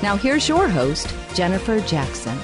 Now, here's your host, Jennifer Jackson.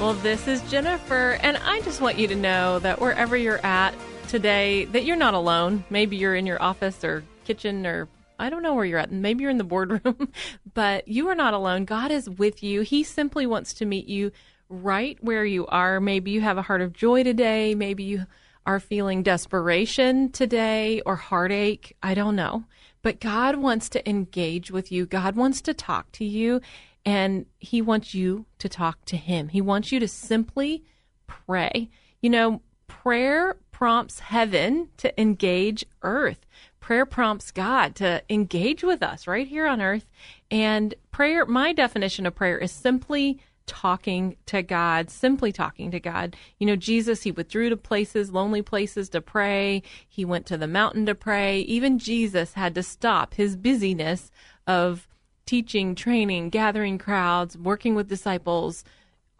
Well, this is Jennifer, and I just want you to know that wherever you're at today, that you're not alone. Maybe you're in your office or kitchen or I don't know where you're at. Maybe you're in the boardroom, but you are not alone. God is with you. He simply wants to meet you right where you are. Maybe you have a heart of joy today. Maybe you are feeling desperation today or heartache. I don't know. But God wants to engage with you. God wants to talk to you and he wants you to talk to him. He wants you to simply pray. You know, prayer prompts heaven to engage earth. Prayer prompts God to engage with us right here on earth. And prayer, my definition of prayer is simply talking to God, simply talking to God. You know, Jesus, he withdrew to places, lonely places to pray. He went to the mountain to pray. Even Jesus had to stop his busyness of teaching, training, gathering crowds, working with disciples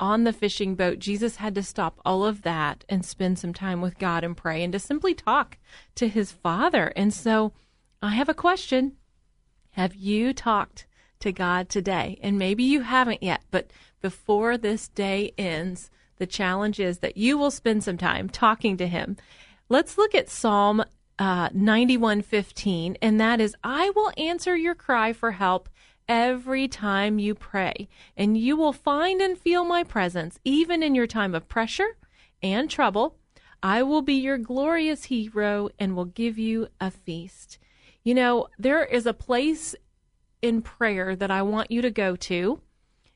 on the fishing boat. Jesus had to stop all of that and spend some time with God and pray and to simply talk to his Father. And so I have a question. Have you talked to God today? And maybe you haven't yet, but before this day ends, the challenge is that you will spend some time talking to Him. Let's look at Psalm uh, 91:15, and that is, "I will answer your cry for help every time you pray, and you will find and feel my presence even in your time of pressure and trouble. I will be your glorious hero and will give you a feast." You know, there is a place in prayer that I want you to go to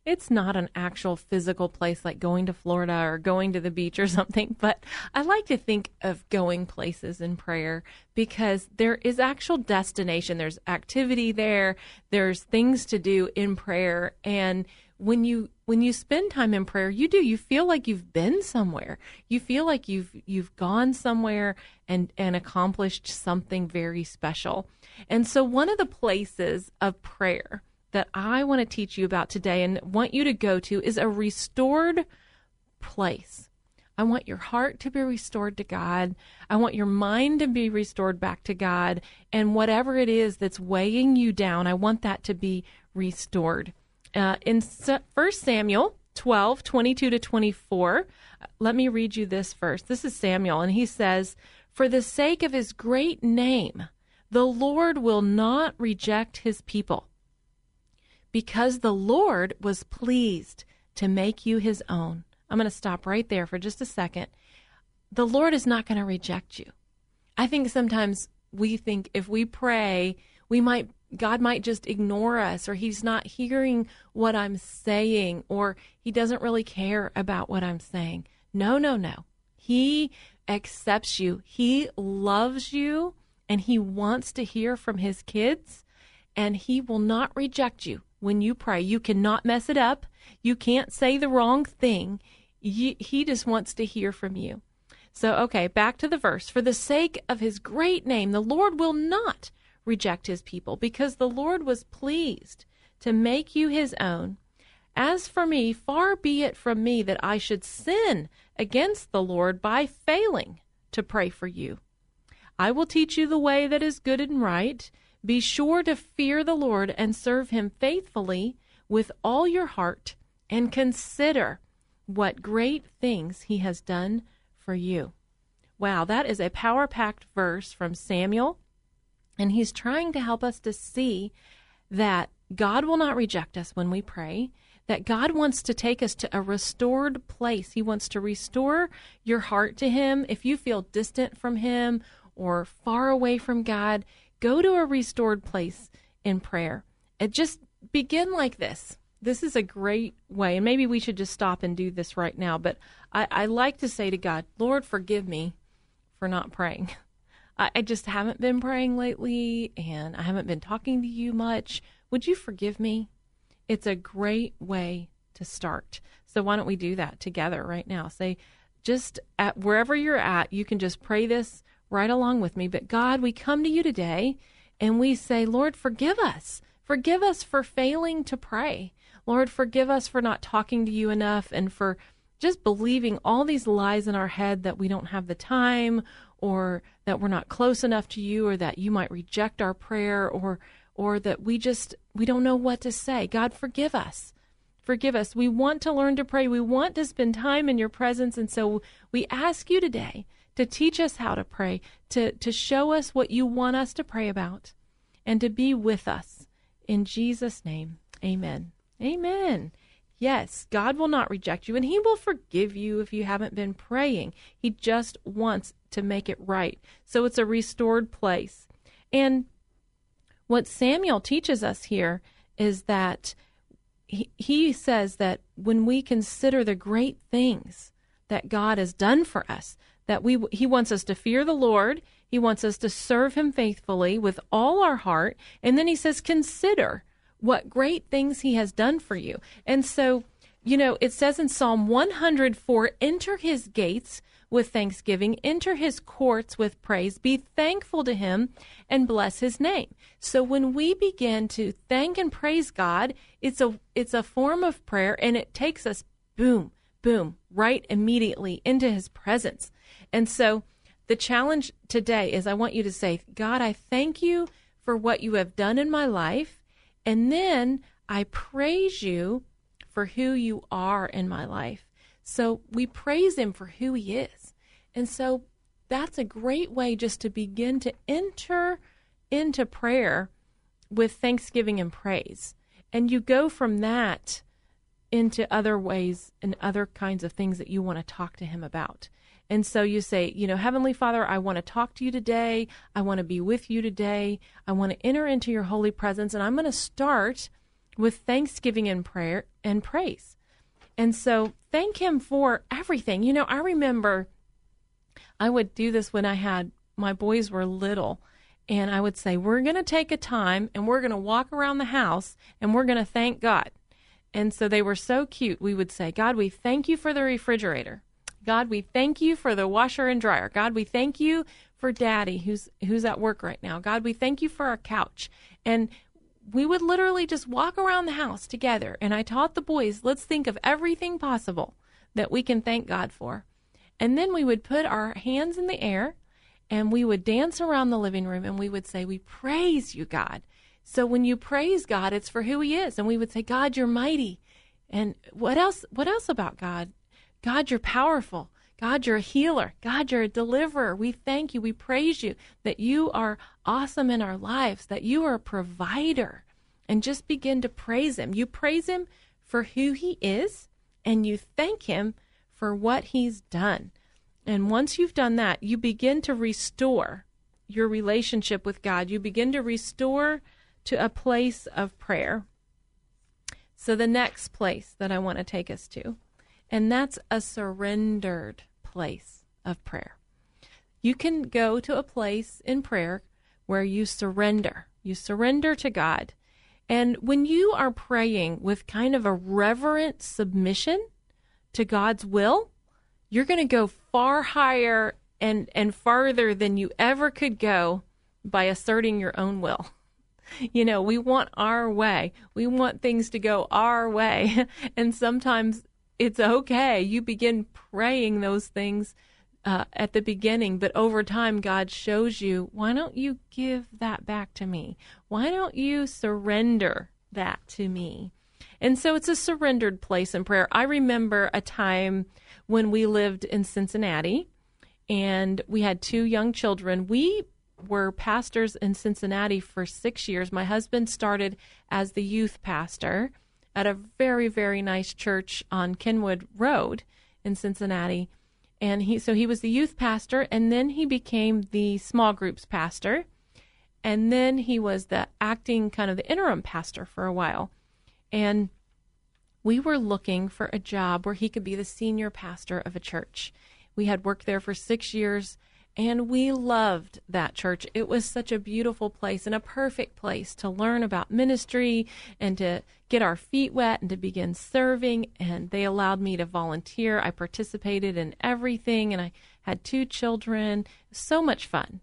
it's not an actual physical place like going to Florida or going to the beach or something, but I like to think of going places in prayer because there is actual destination. There's activity there. There's things to do in prayer. And when you when you spend time in prayer, you do you feel like you've been somewhere. You feel like you've you've gone somewhere and and accomplished something very special. And so one of the places of prayer that I want to teach you about today and want you to go to is a restored place. I want your heart to be restored to God. I want your mind to be restored back to God. And whatever it is that's weighing you down, I want that to be restored. Uh, in 1 Samuel 12, 22 to 24, let me read you this first. This is Samuel, and he says, For the sake of his great name, the Lord will not reject his people because the Lord was pleased to make you his own. I'm going to stop right there for just a second. The Lord is not going to reject you. I think sometimes we think if we pray, we might God might just ignore us or he's not hearing what I'm saying or he doesn't really care about what I'm saying. No, no, no. He accepts you. He loves you and he wants to hear from his kids and he will not reject you when you pray. You cannot mess it up. You can't say the wrong thing. he just wants to hear from you. So, okay, back to the verse. For the sake of his great name, the Lord will not reject his people, because the Lord was pleased to make you his own. As for me, far be it from me that I should sin against the Lord by failing to pray for you. I will teach you the way that is good and right. Be sure to fear the Lord and serve him faithfully with all your heart and consider what great things he has done for you. Wow, that is a power packed verse from Samuel. And he's trying to help us to see that God will not reject us when we pray, that God wants to take us to a restored place. He wants to restore your heart to Him. If you feel distant from Him or far away from God, go to a restored place in prayer. And just begin like this. This is a great way, and maybe we should just stop and do this right now. But I, I like to say to God, Lord, forgive me for not praying. I, I just haven't been praying lately, and I haven't been talking to you much. Would you forgive me? It's a great way to start. So why don't we do that together right now? Say, just at wherever you're at, you can just pray this right along with me. But God, we come to you today and we say, Lord, forgive us. Forgive us for failing to pray. Lord, forgive us for not talking to you enough and for just believing all these lies in our head that we don't have the time or that we're not close enough to you or that you might reject our prayer or or that we just we don't know what to say. God forgive us. Forgive us. We want to learn to pray. We want to spend time in your presence and so we ask you today to teach us how to pray, to to show us what you want us to pray about and to be with us. In Jesus name. Amen. Amen. Yes, God will not reject you and He will forgive you if you haven't been praying. He just wants to make it right. So it's a restored place. And what Samuel teaches us here is that he, he says that when we consider the great things that God has done for us, that we he wants us to fear the Lord, he wants us to serve him faithfully with all our heart, and then he says consider what great things he has done for you. And so, you know, it says in Psalm 104 enter his gates with thanksgiving, enter his courts with praise, be thankful to him, and bless his name. So when we begin to thank and praise God, it's a it's a form of prayer and it takes us boom, boom, right immediately into his presence. And so the challenge today is I want you to say, God, I thank you for what you have done in my life. And then I praise you for who you are in my life. So we praise him for who he is. And so that's a great way just to begin to enter into prayer with thanksgiving and praise. And you go from that into other ways and other kinds of things that you want to talk to him about. And so you say, you know, Heavenly Father, I want to talk to you today. I want to be with you today. I want to enter into your holy presence. And I'm going to start with thanksgiving and prayer and praise. And so thank him for everything. You know, I remember I would do this when I had my boys were little. And I would say, We're going to take a time and we're going to walk around the house and we're going to thank God. And so they were so cute. We would say, God, we thank you for the refrigerator. God, we thank you for the washer and dryer. God, we thank you for daddy who's who's at work right now. God, we thank you for our couch. And we would literally just walk around the house together and I taught the boys, let's think of everything possible that we can thank God for. And then we would put our hands in the air and we would dance around the living room and we would say, We praise you, God. So when you praise God, it's for who He is. And we would say, God, you're mighty. And what else? What else about God? God, you're powerful. God, you're a healer. God, you're a deliverer. We thank you. We praise you that you are awesome in our lives, that you are a provider. And just begin to praise Him. You praise Him for who He is, and you thank Him for what He's done. And once you've done that, you begin to restore your relationship with God. You begin to restore to a place of prayer. So, the next place that I want to take us to, and that's a surrendered place of prayer. You can go to a place in prayer where you surrender. You surrender to God. And when you are praying with kind of a reverent submission, to God's will, you're going to go far higher and and farther than you ever could go by asserting your own will. You know, we want our way. We want things to go our way. And sometimes it's okay. You begin praying those things uh, at the beginning, but over time, God shows you, why don't you give that back to me? Why don't you surrender that to me? And so it's a surrendered place in prayer. I remember a time when we lived in Cincinnati and we had two young children. We were pastors in Cincinnati for six years. My husband started as the youth pastor at a very, very nice church on Kenwood Road in Cincinnati. And he so he was the youth pastor and then he became the small groups pastor. And then he was the acting kind of the interim pastor for a while. And we were looking for a job where he could be the senior pastor of a church. We had worked there for six years and we loved that church. It was such a beautiful place and a perfect place to learn about ministry and to get our feet wet and to begin serving. And they allowed me to volunteer. I participated in everything and I had two children. So much fun.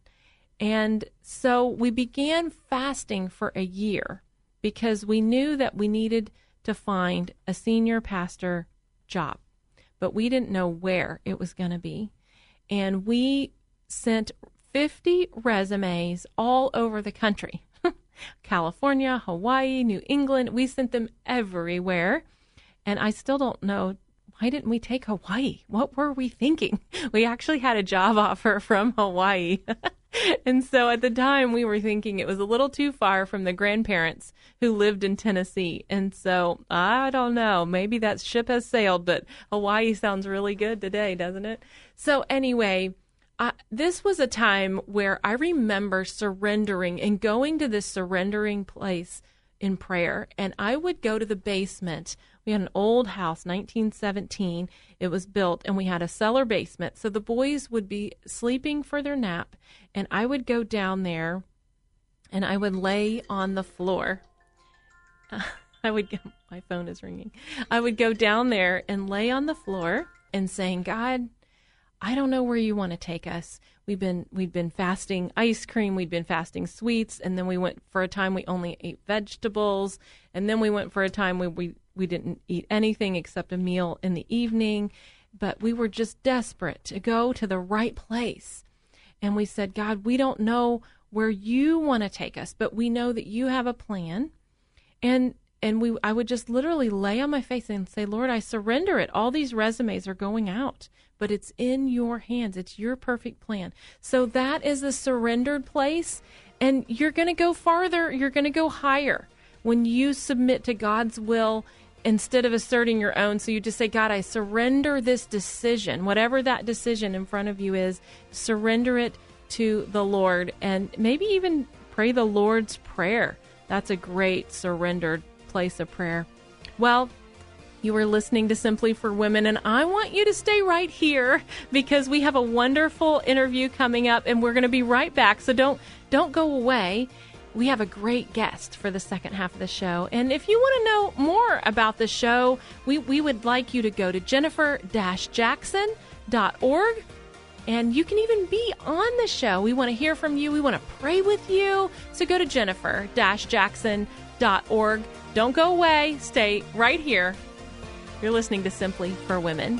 And so we began fasting for a year because we knew that we needed to find a senior pastor job, but we didn't know where it was going to be. And we sent 50 resumes all over the country California, Hawaii, New England. We sent them everywhere. And I still don't know why didn't we take Hawaii? What were we thinking? We actually had a job offer from Hawaii. and so at the time, we were thinking it was a little too far from the grandparents who lived in Tennessee. And so I don't know. Maybe that ship has sailed, but Hawaii sounds really good today, doesn't it? So, anyway, this was a time where I remember surrendering and going to this surrendering place in prayer. And I would go to the basement. We had an old house, 1917. It was built, and we had a cellar basement. So the boys would be sleeping for their nap, and I would go down there and I would lay on the floor. I would go, my phone is ringing. I would go down there and lay on the floor and saying, God, I don't know where you want to take us. We've been we've been fasting ice cream, we'd been fasting sweets, and then we went for a time we only ate vegetables, and then we went for a time where we we didn't eat anything except a meal in the evening, but we were just desperate to go to the right place. And we said, God, we don't know where you want to take us, but we know that you have a plan. And and we I would just literally lay on my face and say, Lord, I surrender it. All these resumes are going out but it's in your hands. It's your perfect plan. So that is a surrendered place, and you're going to go farther, you're going to go higher when you submit to God's will instead of asserting your own. So you just say, God, I surrender this decision, whatever that decision in front of you is, surrender it to the Lord, and maybe even pray the Lord's Prayer. That's a great surrendered place of prayer. Well, you are listening to Simply for Women, and I want you to stay right here because we have a wonderful interview coming up, and we're going to be right back. So don't don't go away. We have a great guest for the second half of the show. And if you want to know more about the show, we, we would like you to go to jennifer-jackson.org and you can even be on the show. We want to hear from you. We want to pray with you. So go to jennifer-jackson.org. Don't go away. Stay right here you're listening to Simply for Women.